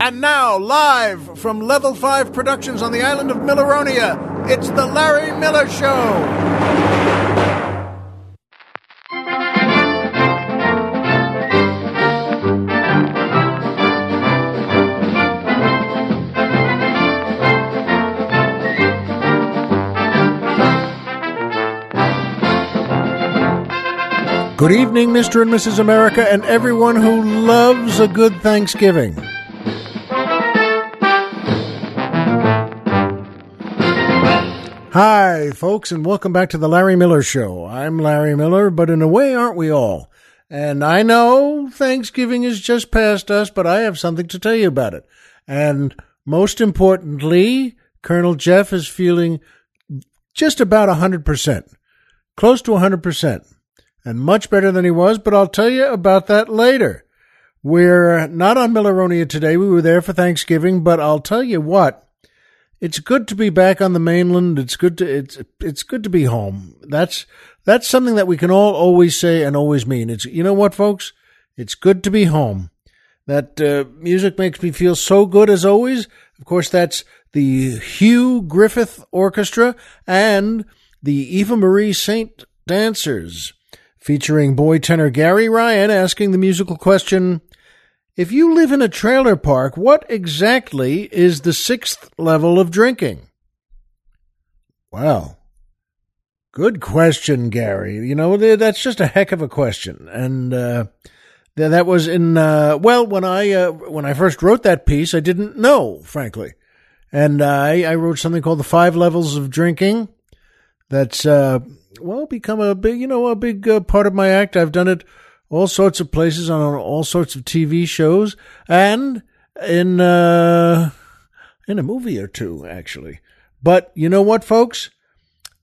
And now, live from Level 5 Productions on the island of Milleronia, it's The Larry Miller Show. Good evening, Mr. and Mrs. America, and everyone who loves a good Thanksgiving. Hi, folks, and welcome back to the Larry Miller Show. I'm Larry Miller, but in a way, aren't we all? And I know Thanksgiving is just past us, but I have something to tell you about it. And most importantly, Colonel Jeff is feeling just about 100%, close to 100%, and much better than he was, but I'll tell you about that later. We're not on Milleronia today. We were there for Thanksgiving, but I'll tell you what it's good to be back on the mainland. It's good to it's it's good to be home. That's that's something that we can all always say and always mean. It's you know what, folks, it's good to be home. That uh, music makes me feel so good as always. Of course, that's the Hugh Griffith Orchestra and the Eva Marie Saint Dancers, featuring boy tenor Gary Ryan asking the musical question. If you live in a trailer park, what exactly is the sixth level of drinking? Well, good question, Gary. You know, that's just a heck of a question. And, uh, that was in, uh, well, when I, uh, when I first wrote that piece, I didn't know, frankly. And, I, I wrote something called the five levels of drinking. That's, uh, well, become a big, you know, a big uh, part of my act. I've done it all sorts of places on all sorts of TV shows and in uh, in a movie or two actually. But you know what, folks?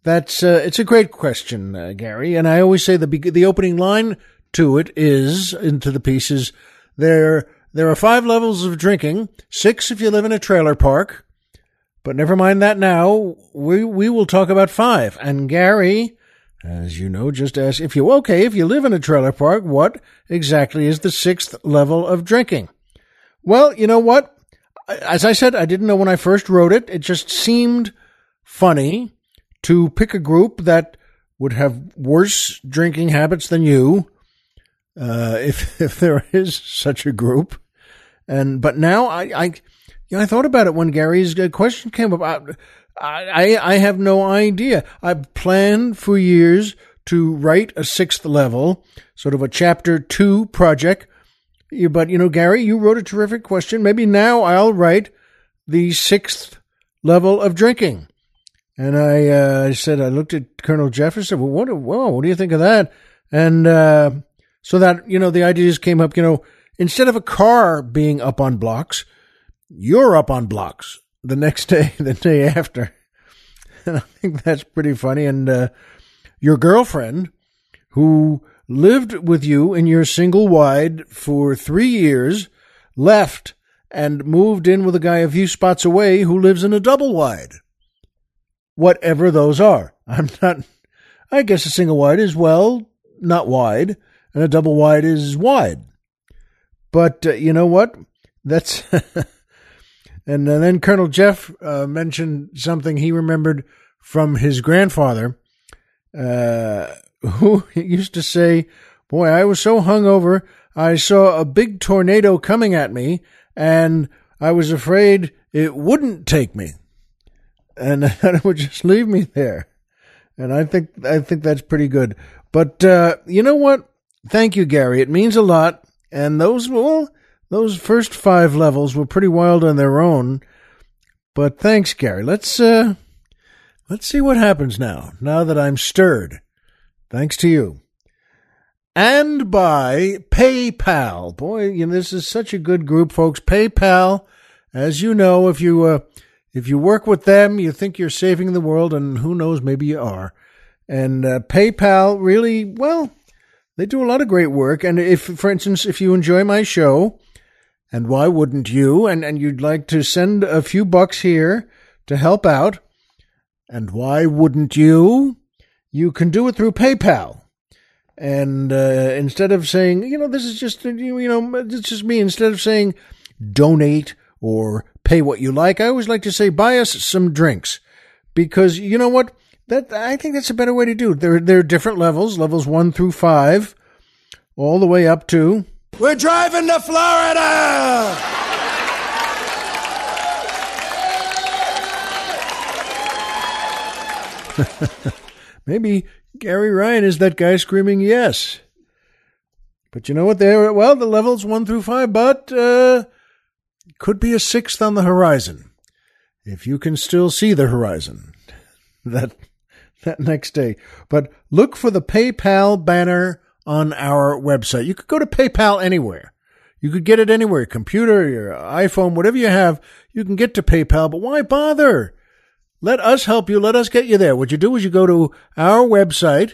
That's uh, it's a great question, uh, Gary. And I always say the the opening line to it is into the pieces. There there are five levels of drinking. Six if you live in a trailer park. But never mind that now. We we will talk about five. And Gary, as you know, just ask if you okay, if you live in a trailer park, what exactly is the sixth level of drinking? Well, you know what? As I said, I didn't know when I first wrote it. It just seemed funny to pick a group that would have worse drinking habits than you, uh, if if there is such a group. And but now I I, you know, I thought about it when Gary's uh, question came up. I, I I have no idea. I've planned for years to write a sixth level, sort of a chapter two project. But, you know, Gary, you wrote a terrific question. Maybe now I'll write the sixth level of drinking. And I, uh, I said, I looked at Colonel Jefferson. Well, what, whoa, what do you think of that? And, uh, so that, you know, the ideas came up, you know, instead of a car being up on blocks, you're up on blocks the next day, the day after. And I think that's pretty funny. And uh, your girlfriend, who lived with you in your single wide for three years, left and moved in with a guy a few spots away who lives in a double wide. Whatever those are. I'm not, I guess a single wide is, well, not wide, and a double wide is wide. But uh, you know what? That's. And then Colonel Jeff uh, mentioned something he remembered from his grandfather, uh, who used to say, Boy, I was so hungover, I saw a big tornado coming at me, and I was afraid it wouldn't take me. And it would just leave me there. And I think I think that's pretty good. But uh, you know what? Thank you, Gary. It means a lot. And those well, those first five levels were pretty wild on their own. But thanks, Gary. Let's uh let's see what happens now, now that I'm stirred. Thanks to you. And by PayPal. Boy, you know, this is such a good group, folks. PayPal, as you know, if you uh if you work with them, you think you're saving the world, and who knows, maybe you are. And uh, PayPal really, well, they do a lot of great work. And if, for instance, if you enjoy my show, and why wouldn't you? And, and you'd like to send a few bucks here to help out. And why wouldn't you? You can do it through PayPal. And uh, instead of saying, you know, this is just, you know, it's just me, instead of saying donate or pay what you like. I always like to say, buy us some drinks because you know what? That I think that's a better way to do it. There, there are different levels, levels one through five, all the way up to. We're driving to Florida! Maybe Gary Ryan is that guy screaming yes. But you know what? There, well, the levels one through five, but uh, could be a sixth on the horizon if you can still see the horizon that that next day. But look for the PayPal banner on our website. You could go to PayPal anywhere. You could get it anywhere, your computer, your iPhone, whatever you have, you can get to PayPal, but why bother? Let us help you. Let us get you there. What you do is you go to our website,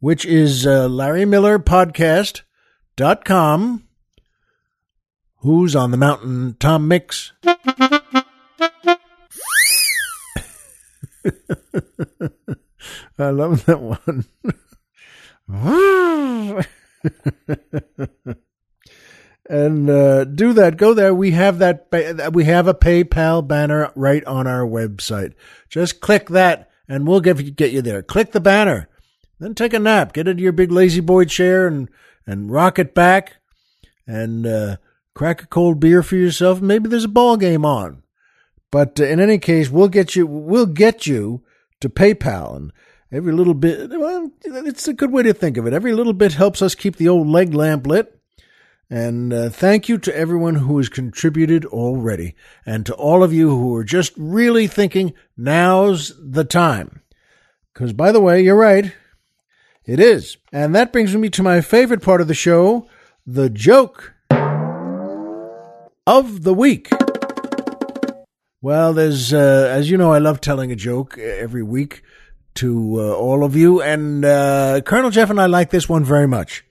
which is uh, LarryMillerPodcast.com. Who's on the mountain? Tom Mix. I love that one. and uh, do that. Go there. We have that. We have a PayPal banner right on our website. Just click that, and we'll get get you there. Click the banner, then take a nap. Get into your big lazy boy chair and and rock it back, and uh, crack a cold beer for yourself. Maybe there's a ball game on. But uh, in any case, we'll get you. We'll get you to PayPal, and every little bit. Well, it's a good way to think of it. Every little bit helps us keep the old leg lamp lit. And uh, thank you to everyone who has contributed already, and to all of you who are just really thinking now's the time. Because, by the way, you're right. It is. And that brings me to my favorite part of the show the joke of the week. Well, there's, uh, as you know, I love telling a joke every week to uh, all of you, and uh, Colonel Jeff and I like this one very much.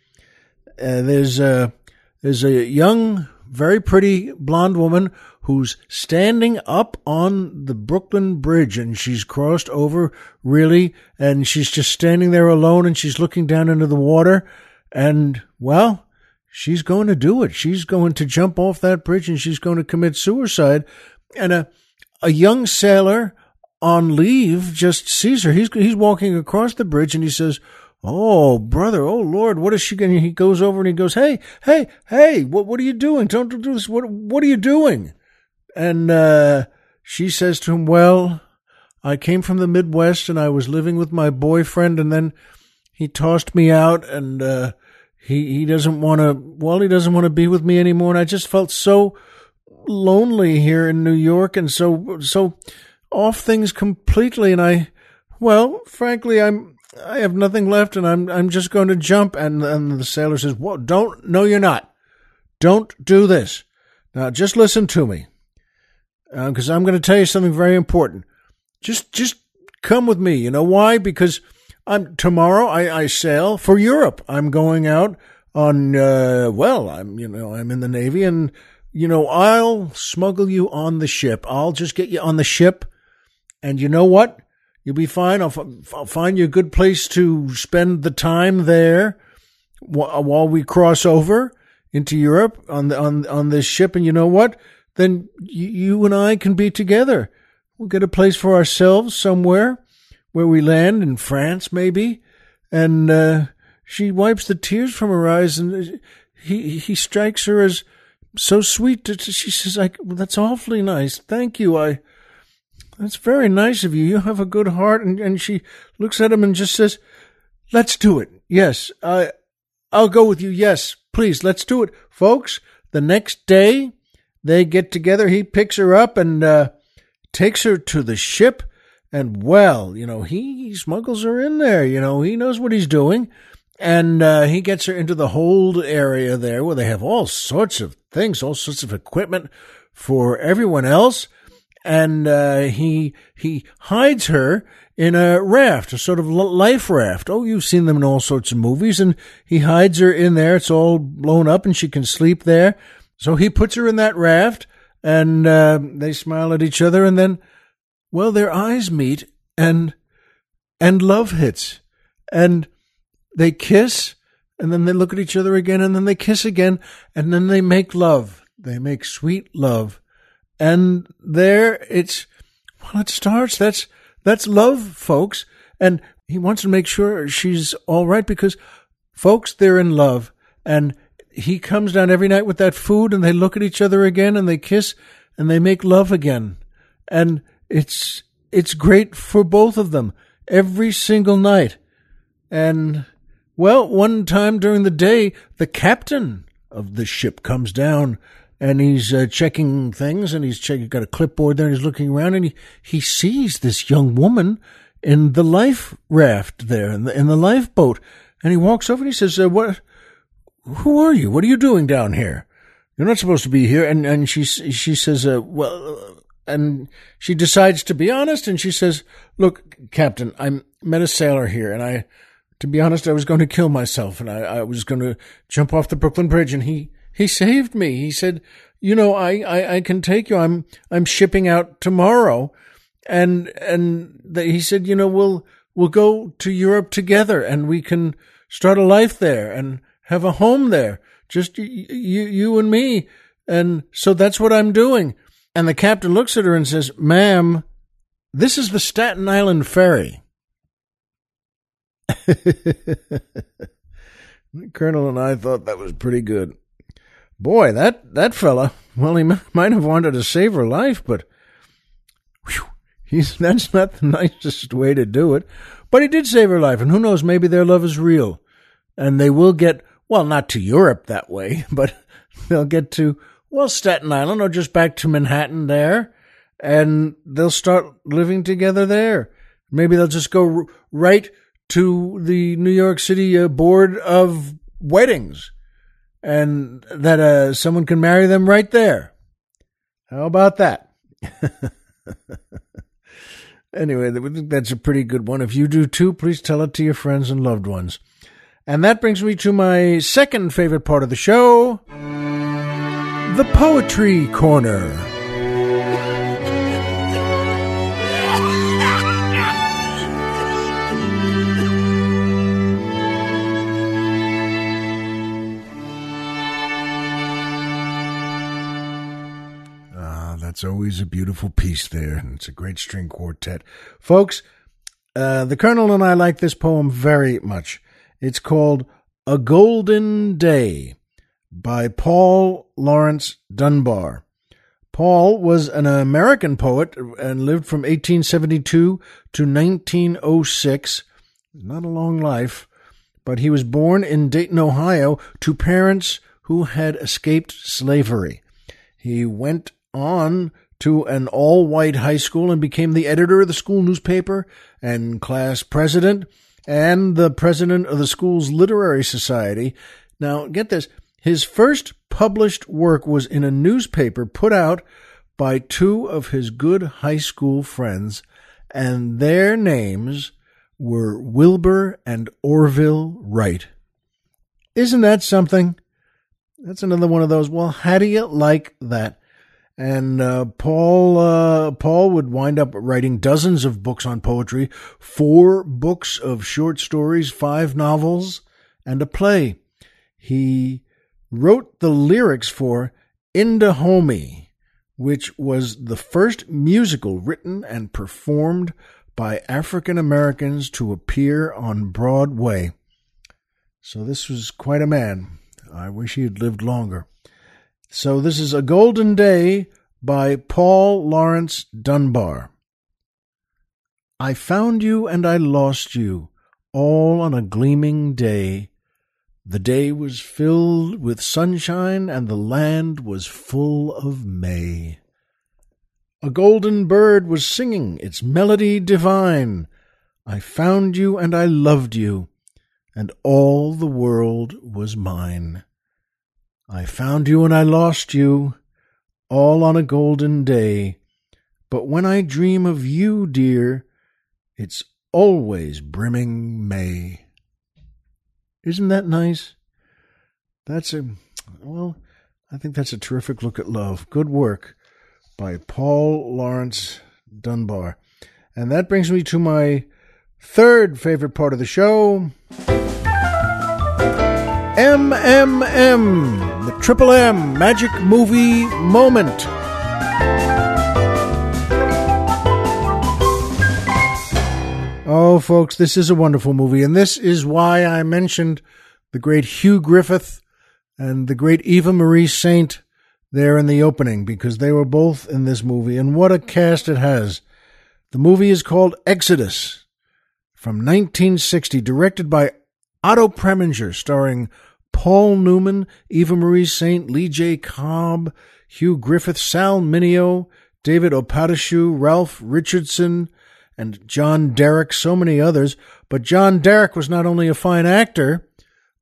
Uh, there's uh, there's a young, very pretty blonde woman who's standing up on the Brooklyn Bridge and she's crossed over really and she's just standing there alone and she's looking down into the water and well, she's going to do it. She's going to jump off that bridge and she's going to commit suicide. And a, a young sailor on leave just sees her. He's, he's walking across the bridge and he says, Oh, brother. Oh, Lord. What is she going he goes over and he goes, Hey, hey, hey, what, what are you doing? Don't do this. What, what are you doing? And, uh, she says to him, Well, I came from the Midwest and I was living with my boyfriend and then he tossed me out and, uh, he, he doesn't want to, well, he doesn't want to be with me anymore. And I just felt so lonely here in New York and so, so off things completely. And I, well, frankly, I'm, I have nothing left and I'm I'm just going to jump and and the sailor says, "Well, don't no you're not. Don't do this. Now just listen to me. because uh, I'm going to tell you something very important. Just just come with me. You know why? Because I'm tomorrow I, I sail for Europe. I'm going out on uh, well, I'm you know, I'm in the Navy and you know, I'll smuggle you on the ship. I'll just get you on the ship. And you know what? You'll be fine. I'll, f- I'll find you a good place to spend the time there while we cross over into Europe on the, on on this ship. And you know what? Then you, and I can be together. We'll get a place for ourselves somewhere where we land in France, maybe. And uh, she wipes the tears from her eyes, and he he strikes her as so sweet. She says, "Like well, that's awfully nice. Thank you. I." That's very nice of you. You have a good heart. And, and she looks at him and just says, Let's do it. Yes, I, I'll go with you. Yes, please, let's do it. Folks, the next day they get together. He picks her up and uh, takes her to the ship. And well, you know, he smuggles her in there. You know, he knows what he's doing. And uh, he gets her into the hold area there where they have all sorts of things, all sorts of equipment for everyone else and uh, he he hides her in a raft, a sort of life raft. Oh, you've seen them in all sorts of movies, and he hides her in there. It's all blown up, and she can sleep there. So he puts her in that raft, and uh, they smile at each other, and then, well, their eyes meet, and and love hits, and they kiss, and then they look at each other again, and then they kiss again, and then they make love. They make sweet love And there it's, well, it starts. That's, that's love, folks. And he wants to make sure she's all right because, folks, they're in love. And he comes down every night with that food and they look at each other again and they kiss and they make love again. And it's, it's great for both of them every single night. And, well, one time during the day, the captain of the ship comes down and he's uh, checking things and he's checking, got a clipboard there and he's looking around and he, he sees this young woman in the life raft there in the, in the lifeboat. And he walks over and he says, uh, what, who are you? What are you doing down here? You're not supposed to be here. And, and she, she says, uh, well, and she decides to be honest and she says, look, Captain, I met a sailor here and I, to be honest, I was going to kill myself and I, I was going to jump off the Brooklyn Bridge and he, he saved me. He said, you know, I, I, I can take you. I'm, I'm shipping out tomorrow. And, and the, he said, you know, we'll, we'll go to Europe together and we can start a life there and have a home there. Just you, you, you and me. And so that's what I'm doing. And the captain looks at her and says, Ma'am, this is the Staten Island ferry. colonel and I thought that was pretty good. Boy, that, that fella, well, he might have wanted to save her life, but whew, he's, that's not the nicest way to do it. But he did save her life, and who knows, maybe their love is real. And they will get, well, not to Europe that way, but they'll get to well, Staten Island or just back to Manhattan there, and they'll start living together there. Maybe they'll just go right to the New York City uh, Board of Weddings, and that uh, someone can marry them right there. How about that? anyway, that's a pretty good one. If you do too, please tell it to your friends and loved ones. And that brings me to my second favorite part of the show the Poetry Corner. That's always a beautiful piece there, and it's a great string quartet. Folks, uh, the Colonel and I like this poem very much. It's called A Golden Day by Paul Laurence Dunbar. Paul was an American poet and lived from 1872 to 1906. Not a long life, but he was born in Dayton, Ohio, to parents who had escaped slavery. He went on to an all white high school and became the editor of the school newspaper and class president and the president of the school's literary society. Now, get this his first published work was in a newspaper put out by two of his good high school friends, and their names were Wilbur and Orville Wright. Isn't that something? That's another one of those. Well, how do you like that? And uh, Paul uh, Paul would wind up writing dozens of books on poetry, four books of short stories, five novels, and a play. He wrote the lyrics for In Dahomey, which was the first musical written and performed by African Americans to appear on Broadway. So this was quite a man. I wish he had lived longer. So this is A Golden Day by Paul Laurence Dunbar. I found you and I lost you, all on a gleaming day the day was filled with sunshine, and the land was full of May. A golden bird was singing its melody divine. I found you and I loved you, and all the world was mine. I found you and I lost you, all on a golden day. But when I dream of you, dear, it's always brimming May. Isn't that nice? That's a, well, I think that's a terrific look at love. Good work by Paul Laurence Dunbar. And that brings me to my third favorite part of the show MMM, the Triple M Magic Movie Moment. Oh, folks, this is a wonderful movie, and this is why I mentioned the great Hugh Griffith and the great Eva Marie Saint there in the opening, because they were both in this movie, and what a cast it has. The movie is called Exodus from 1960, directed by Otto Preminger, starring Paul Newman, Eva Marie Saint, Lee J. Cobb, Hugh Griffith, Sal Mineo, David Opatoshu, Ralph Richardson, and John Derek, so many others. But John Derek was not only a fine actor,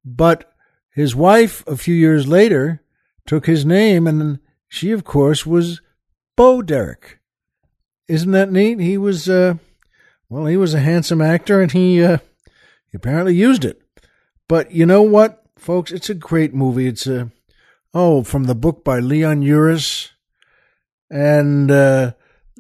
but his wife, a few years later, took his name, and she, of course, was Bo Derek. Isn't that neat? He was, uh, well, he was a handsome actor, and he, uh, he apparently used it. But you know what, folks? It's a great movie. It's a, oh, from the book by Leon Uris. And, uh,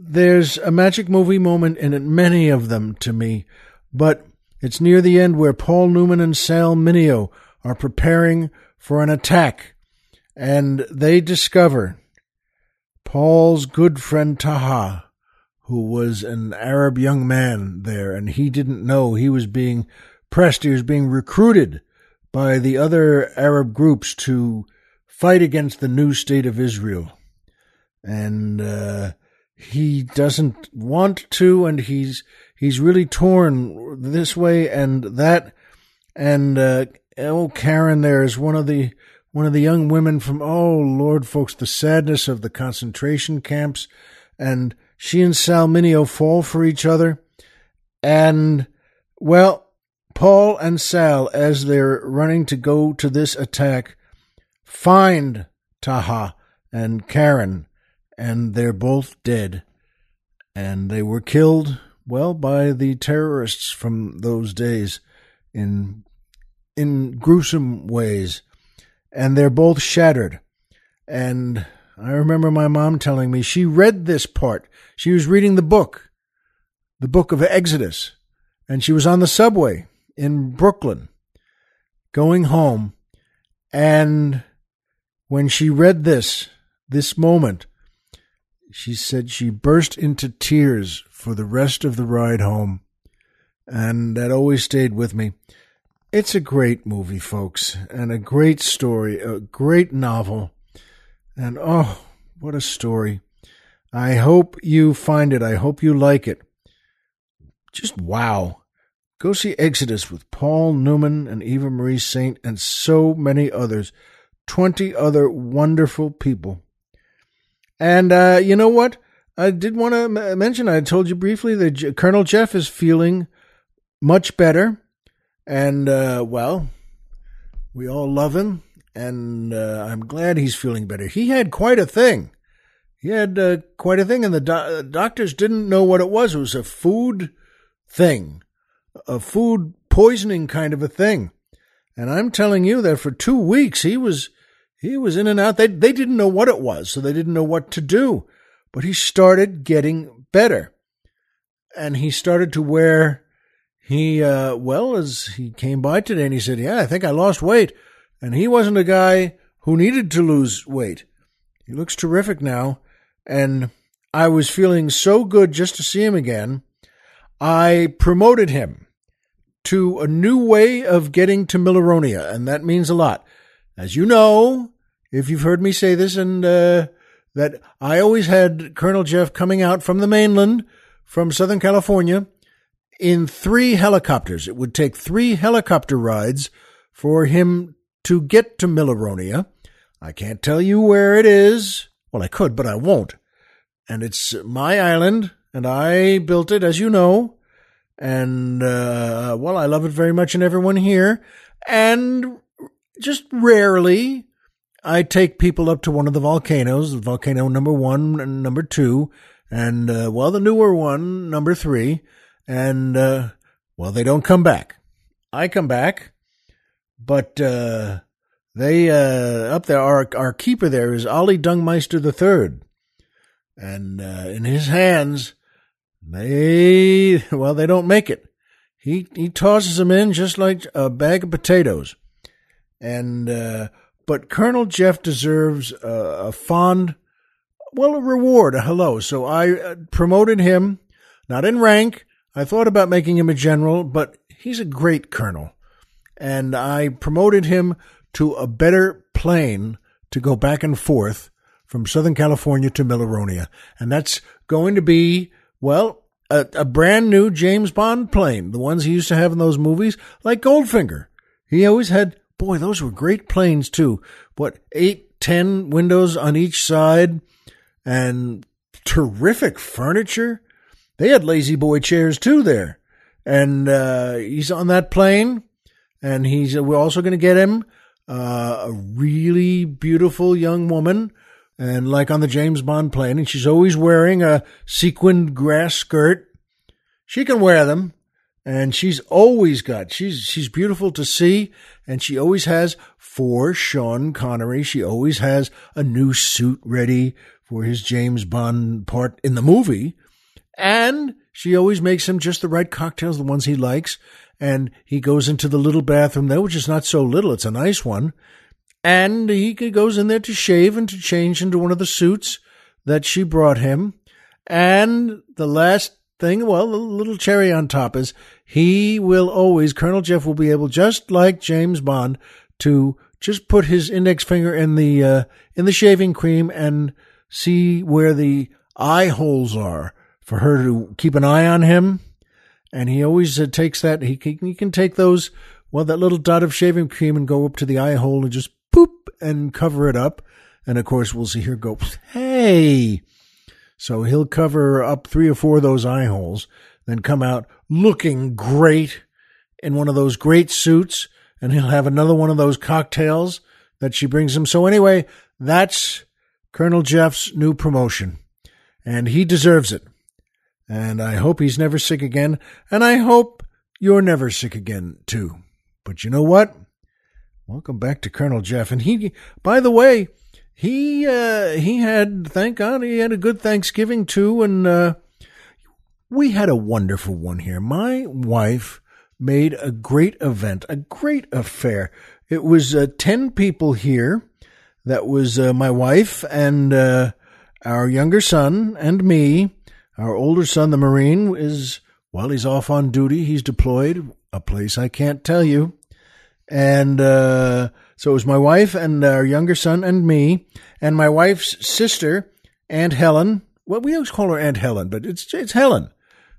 there's a magic movie moment in it, many of them to me, but it's near the end where Paul Newman and Sal Mineo are preparing for an attack, and they discover Paul's good friend Taha, who was an Arab young man there, and he didn't know he was being pressed, he was being recruited by the other Arab groups to fight against the new state of Israel. And uh, he doesn't want to, and he's he's really torn this way and that. And uh, oh, Karen, there is one of the one of the young women from oh Lord, folks, the sadness of the concentration camps, and she and Sal Mineo fall for each other, and well, Paul and Sal, as they're running to go to this attack, find Taha and Karen and they're both dead. And they were killed, well, by the terrorists from those days in in gruesome ways. And they're both shattered. And I remember my mom telling me she read this part. She was reading the book, the book of Exodus, and she was on the subway in Brooklyn going home. And when she read this, this moment, she said she burst into tears for the rest of the ride home, and that always stayed with me. It's a great movie, folks, and a great story, a great novel, and oh, what a story. I hope you find it. I hope you like it. Just wow. Go see Exodus with Paul Newman and Eva Marie Saint and so many others. 20 other wonderful people. And uh, you know what? I did want to m- mention, I told you briefly that J- Colonel Jeff is feeling much better. And, uh, well, we all love him. And uh, I'm glad he's feeling better. He had quite a thing. He had uh, quite a thing, and the do- doctors didn't know what it was. It was a food thing, a food poisoning kind of a thing. And I'm telling you that for two weeks he was he was in and out. They, they didn't know what it was, so they didn't know what to do. But he started getting better. And he started to wear, he, uh, well, as he came by today and he said, Yeah, I think I lost weight. And he wasn't a guy who needed to lose weight. He looks terrific now. And I was feeling so good just to see him again. I promoted him to a new way of getting to Milleronia, and that means a lot. As you know, if you've heard me say this, and uh, that I always had Colonel Jeff coming out from the mainland, from Southern California, in three helicopters. It would take three helicopter rides for him to get to Milleronia. I can't tell you where it is. Well, I could, but I won't. And it's my island, and I built it, as you know. And, uh, well, I love it very much and everyone here. And just rarely, I take people up to one of the volcanoes, volcano number one and number two, and, uh, well, the newer one, number three, and, uh, well, they don't come back. I come back, but, uh, they, uh, up there, our, our keeper there is Ali Dungmeister the third. And, uh, in his hands, they, well, they don't make it. He, he tosses them in just like a bag of potatoes. And, uh, but Colonel Jeff deserves a, a fond well, a reward, a hello. So I uh, promoted him, not in rank. I thought about making him a general, but he's a great colonel. And I promoted him to a better plane to go back and forth from Southern California to Milleronia. And that's going to be, well, a, a, brand new James Bond plane, the ones he used to have in those movies, like Goldfinger. He always had, boy, those were great planes too. What, eight, ten windows on each side and terrific furniture. They had lazy boy chairs too there. And uh, he's on that plane, and he's we're also going to get him uh, a really beautiful young woman, and like on the James Bond plane, and she's always wearing a sequined grass skirt. She can wear them, and she's always got she's she's beautiful to see, and she always has for Sean Connery. She always has a new suit ready for his James Bond part in the movie. And she always makes him just the right cocktails, the ones he likes. And he goes into the little bathroom there, which is not so little, it's a nice one. And he goes in there to shave and to change into one of the suits that she brought him. And the last thing, well, the little cherry on top is he will always, Colonel Jeff will be able, just like James Bond, to just put his index finger in the uh, in the shaving cream and see where the eye holes are for her to keep an eye on him. And he always uh, takes that, he can, he can take those, well, that little dot of shaving cream and go up to the eye hole and just poop and cover it up. And of course, we'll see her go, hey. So he'll cover up three or four of those eye holes, then come out looking great in one of those great suits. And he'll have another one of those cocktails that she brings him. So anyway, that's Colonel Jeff's new promotion, and he deserves it. And I hope he's never sick again, and I hope you're never sick again, too. But you know what? Welcome back to Colonel Jeff. And he, by the way, he uh, he had, thank God, he had a good Thanksgiving too, and uh, we had a wonderful one here. My wife made a great event, a great affair. It was uh, ten people here that was uh, my wife and uh, our younger son and me. Our older son, the Marine, is, well, he's off on duty. He's deployed, a place I can't tell you. And uh, so it was my wife and our younger son and me, and my wife's sister, Aunt Helen. Well, we always call her Aunt Helen, but it's it's Helen.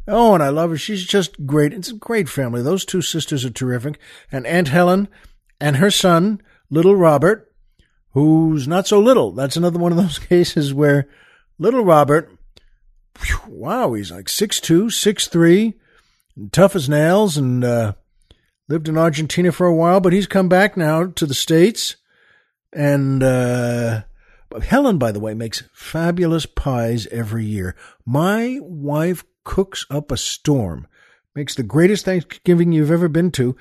Oh, and I love her. She's just great. It's a great family. Those two sisters are terrific. And Aunt Helen and her son, little Robert, who's not so little. That's another one of those cases where little Robert, wow, he's like six two, six three, tough as nails, and uh, lived in Argentina for a while, but he's come back now to the States. And uh, Helen, by the way, makes fabulous pies every year. My wife cooks up a storm, makes the greatest Thanksgiving you've ever been to.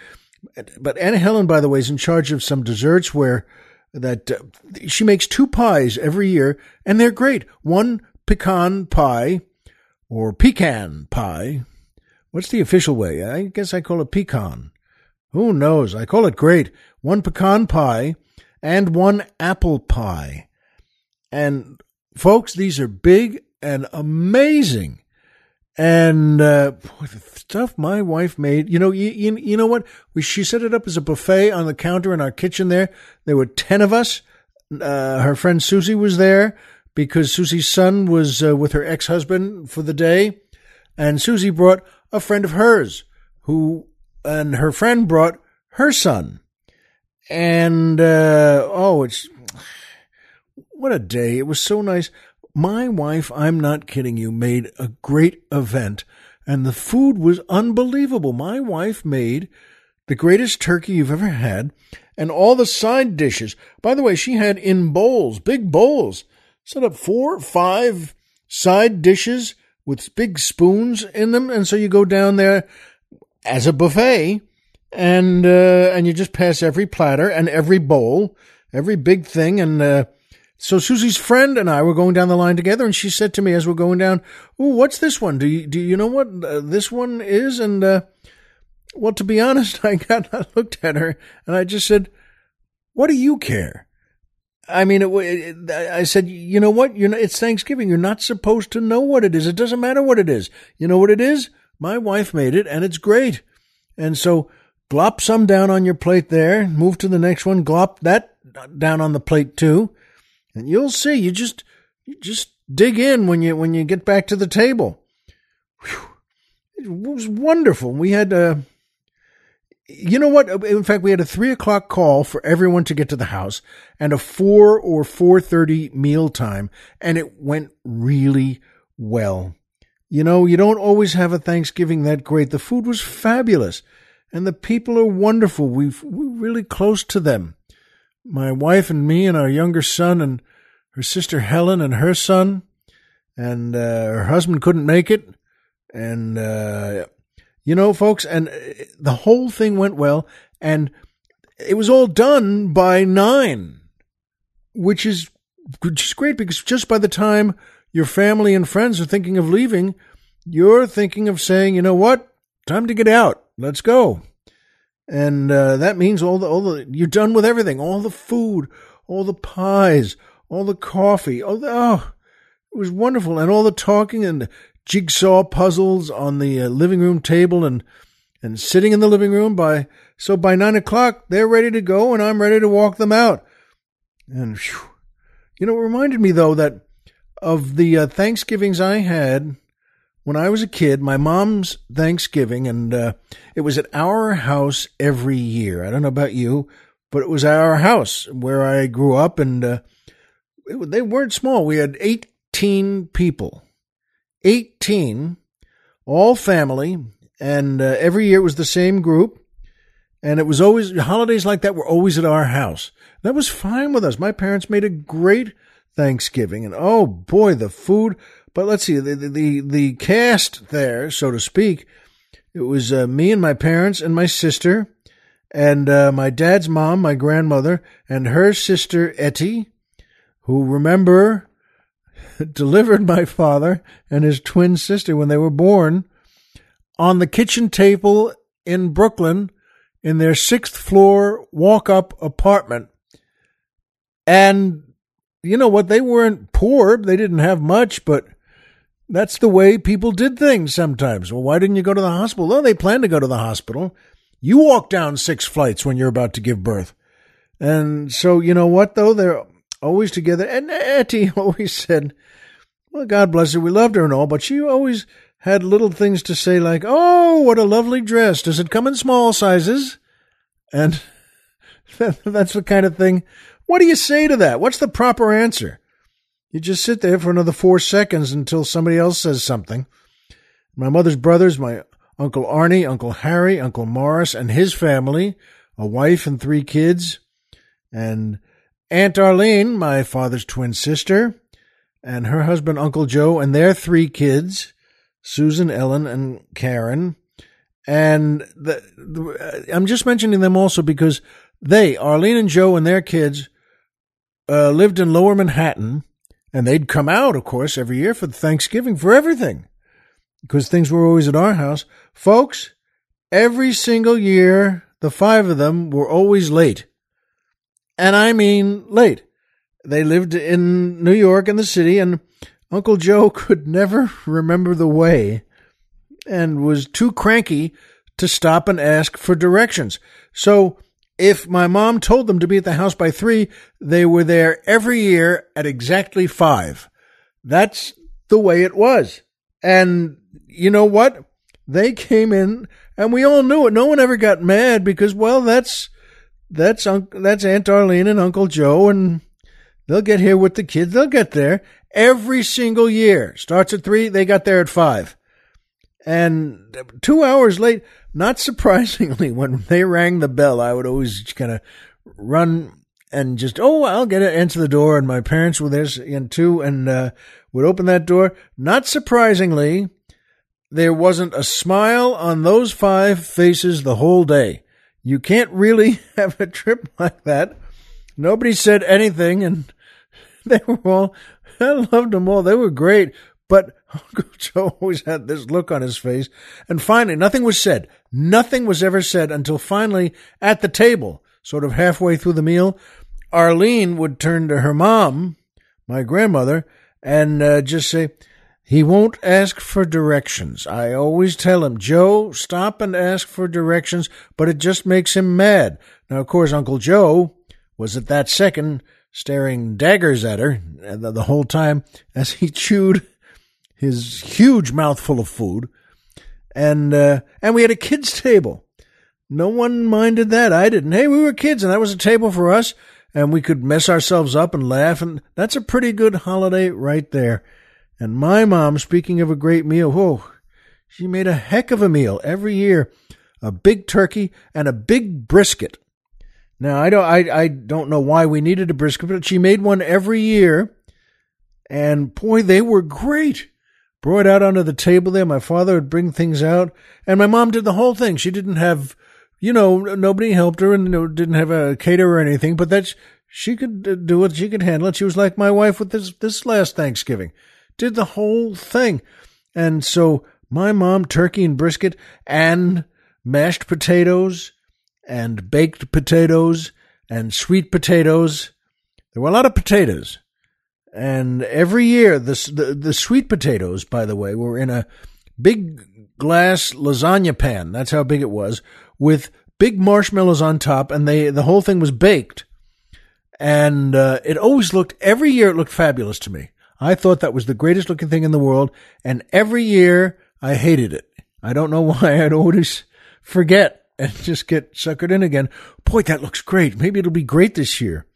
But Aunt Helen, by the way, is in charge of some desserts where that uh, she makes two pies every year, and they're great. One pecan pie or pecan pie. What's the official way? I guess I call it pecan. Who knows? I call it great. One pecan pie and one apple pie. And folks, these are big and amazing. And uh, the stuff my wife made, you know, you, you, you know what? We, she set it up as a buffet on the counter in our kitchen there. There were 10 of us. Uh, her friend Susie was there because Susie's son was uh, with her ex husband for the day. And Susie brought a friend of hers who, and her friend brought her son. And, uh, oh, it's, what a day. It was so nice my wife, I'm not kidding you, made a great event and the food was unbelievable. My wife made the greatest turkey you've ever had and all the side dishes. By the way, she had in bowls, big bowls, set up four, five side dishes with big spoons in them. And so you go down there as a buffet and, uh, and you just pass every platter and every bowl, every big thing. And, uh, so Susie's friend and I were going down the line together, and she said to me as we're going down, "Oh, what's this one? Do you do you know what uh, this one is?" And uh, well, to be honest, I got I looked at her and I just said, "What do you care?" I mean, it, it, I said, you know what? You're not, it's Thanksgiving. You're not supposed to know what it is. It doesn't matter what it is. You know what it is? My wife made it, and it's great. And so, glop some down on your plate there. Move to the next one. Glop that down on the plate too, and you'll see. You just, you just dig in when you when you get back to the table. Whew. It was wonderful. We had. Uh, you know what? In fact, we had a three o'clock call for everyone to get to the house and a four or four thirty meal time, and it went really well. You know, you don't always have a Thanksgiving that great. The food was fabulous, and the people are wonderful. We've, we're really close to them. My wife and me and our younger son and her sister Helen and her son, and uh, her husband couldn't make it, and uh, you know, folks, and uh, the whole thing went well, and it was all done by nine, which is which is great because just by the time your family and friends are thinking of leaving, you're thinking of saying, you know what, time to get out, let's go, and uh, that means all the all the you're done with everything, all the food, all the pies, all the coffee, oh, the, oh it was wonderful, and all the talking and jigsaw puzzles on the uh, living room table and and sitting in the living room by so by nine o'clock they're ready to go and I'm ready to walk them out. And whew, you know, it reminded me though that of the uh, Thanksgivings I had when I was a kid, my mom's Thanksgiving, and uh, it was at our house every year. I don't know about you, but it was our house where I grew up, and uh, it, they weren't small. We had 18 people 18, all family, and uh, every year it was the same group. And it was always holidays like that were always at our house. That was fine with us. My parents made a great Thanksgiving, and oh boy, the food. But let's see, the the the cast there, so to speak. It was uh, me and my parents and my sister, and uh, my dad's mom, my grandmother, and her sister Etty, who remember delivered my father and his twin sister when they were born on the kitchen table in Brooklyn in their sixth floor walk up apartment. And you know what? They weren't poor. They didn't have much, but that's the way people did things sometimes. Well, why didn't you go to the hospital? Well, they planned to go to the hospital. You walk down six flights when you're about to give birth. And so, you know what, though? They're always together. And Etty always said, well, God bless her, we loved her and all, but she always had little things to say like, oh, what a lovely dress. Does it come in small sizes? And that's the kind of thing. What do you say to that? What's the proper answer? You just sit there for another four seconds until somebody else says something. My mother's brothers, my Uncle Arnie, Uncle Harry, Uncle Morris, and his family, a wife and three kids, and Aunt Arlene, my father's twin sister, and her husband, Uncle Joe, and their three kids, Susan, Ellen, and Karen. And the, the, I'm just mentioning them also because they, Arlene and Joe, and their kids, uh, lived in Lower Manhattan, and they'd come out, of course, every year for Thanksgiving for everything, because things were always at our house. Folks, every single year, the five of them were always late and I mean late. They lived in New York in the city, and Uncle Joe could never remember the way and was too cranky to stop and ask for directions. So if my mom told them to be at the house by three, they were there every year at exactly five. That's the way it was. And you know what? They came in and we all knew it. No one ever got mad because, well, that's that's that's Aunt Arlene and Uncle Joe, and they'll get here with the kids. They'll get there every single year. Starts at three, they got there at five, and two hours late. Not surprisingly, when they rang the bell, I would always kind of run and just oh, I'll get it, answer the door, and my parents were there in too, and uh, would open that door. Not surprisingly, there wasn't a smile on those five faces the whole day you can't really have a trip like that. Nobody said anything, and they were all, I loved them all. They were great. But Joe always had this look on his face. And finally, nothing was said. Nothing was ever said until finally, at the table, sort of halfway through the meal, Arlene would turn to her mom, my grandmother, and uh, just say, he won't ask for directions. I always tell him, Joe, stop and ask for directions, but it just makes him mad. Now, of course, Uncle Joe was at that second staring daggers at her the whole time as he chewed his huge mouthful of food. And, uh, and we had a kids' table. No one minded that. I didn't. Hey, we were kids and that was a table for us and we could mess ourselves up and laugh. And that's a pretty good holiday right there. And my mom, speaking of a great meal, whoa, she made a heck of a meal every year. A big turkey and a big brisket. Now I don't I, I don't know why we needed a brisket, but she made one every year. And boy, they were great. Brought out onto the table there. My father would bring things out. And my mom did the whole thing. She didn't have, you know, nobody helped her and didn't have a caterer or anything, but that's, she could do it. She could handle it. She was like my wife with this, this last Thanksgiving did the whole thing. And so my mom, turkey and brisket and mashed potatoes and baked potatoes and sweet potatoes. There were a lot of potatoes. And every year, the, the, the sweet potatoes, by the way, were in a big glass lasagna pan. That's how big it was, with big marshmallows on top, and they the whole thing was baked. And uh, it always looked every year. It looked fabulous to me. I thought that was the greatest looking thing in the world. And every year I hated it. I don't know why I'd always forget and just get suckered in again. Boy, that looks great. Maybe it'll be great this year.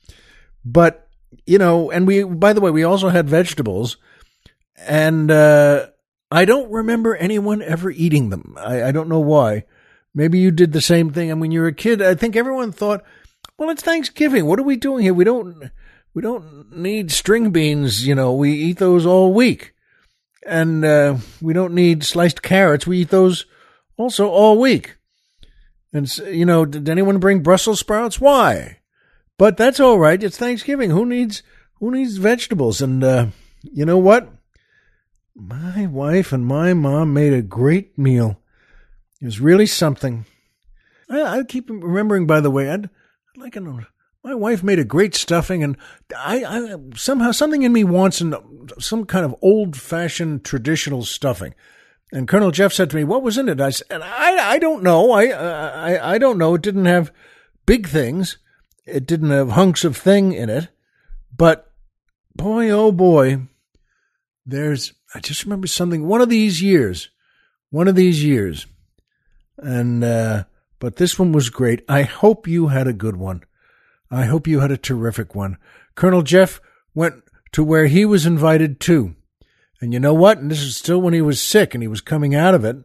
But, you know, and we, by the way, we also had vegetables and, uh, I don't remember anyone ever eating them. I, I don't know why. Maybe you did the same thing. And when you were a kid, I think everyone thought, well, it's Thanksgiving. What are we doing here? We don't, we don't need string beans, you know, we eat those all week. And uh, we don't need sliced carrots. We eat those also all week. And, you know, did anyone bring Brussels sprouts? Why? But that's all right. It's Thanksgiving. Who needs, who needs vegetables? And, uh, you know what? My wife and my mom made a great meal. It was really something. I, I keep remembering, by the way, I'd, I'd like an my wife made a great stuffing, and I, I somehow something in me wants an, some kind of old fashioned traditional stuffing. And Colonel Jeff said to me, "What was in it?" I said, "I I don't know. I I I don't know. It didn't have big things. It didn't have hunks of thing in it. But boy, oh boy, there's. I just remember something. One of these years, one of these years, and uh, but this one was great. I hope you had a good one." I hope you had a terrific one. Colonel Jeff went to where he was invited too. And you know what? And this is still when he was sick and he was coming out of it.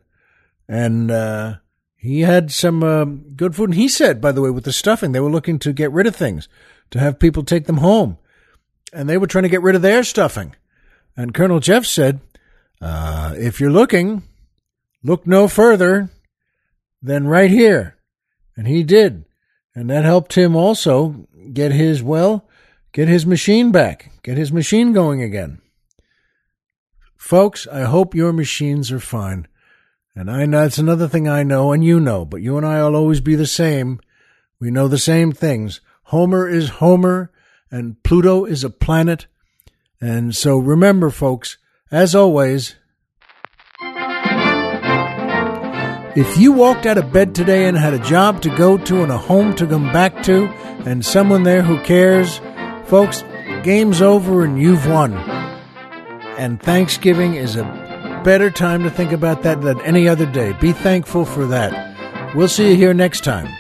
And uh, he had some uh, good food. And he said, by the way, with the stuffing, they were looking to get rid of things, to have people take them home. And they were trying to get rid of their stuffing. And Colonel Jeff said, uh, if you're looking, look no further than right here. And he did. And that helped him also get his, well, get his machine back, get his machine going again. Folks, I hope your machines are fine. And I know it's another thing I know and you know, but you and I will always be the same. We know the same things. Homer is Homer and Pluto is a planet. And so remember, folks, as always, If you walked out of bed today and had a job to go to and a home to come back to and someone there who cares, folks, game's over and you've won. And Thanksgiving is a better time to think about that than any other day. Be thankful for that. We'll see you here next time.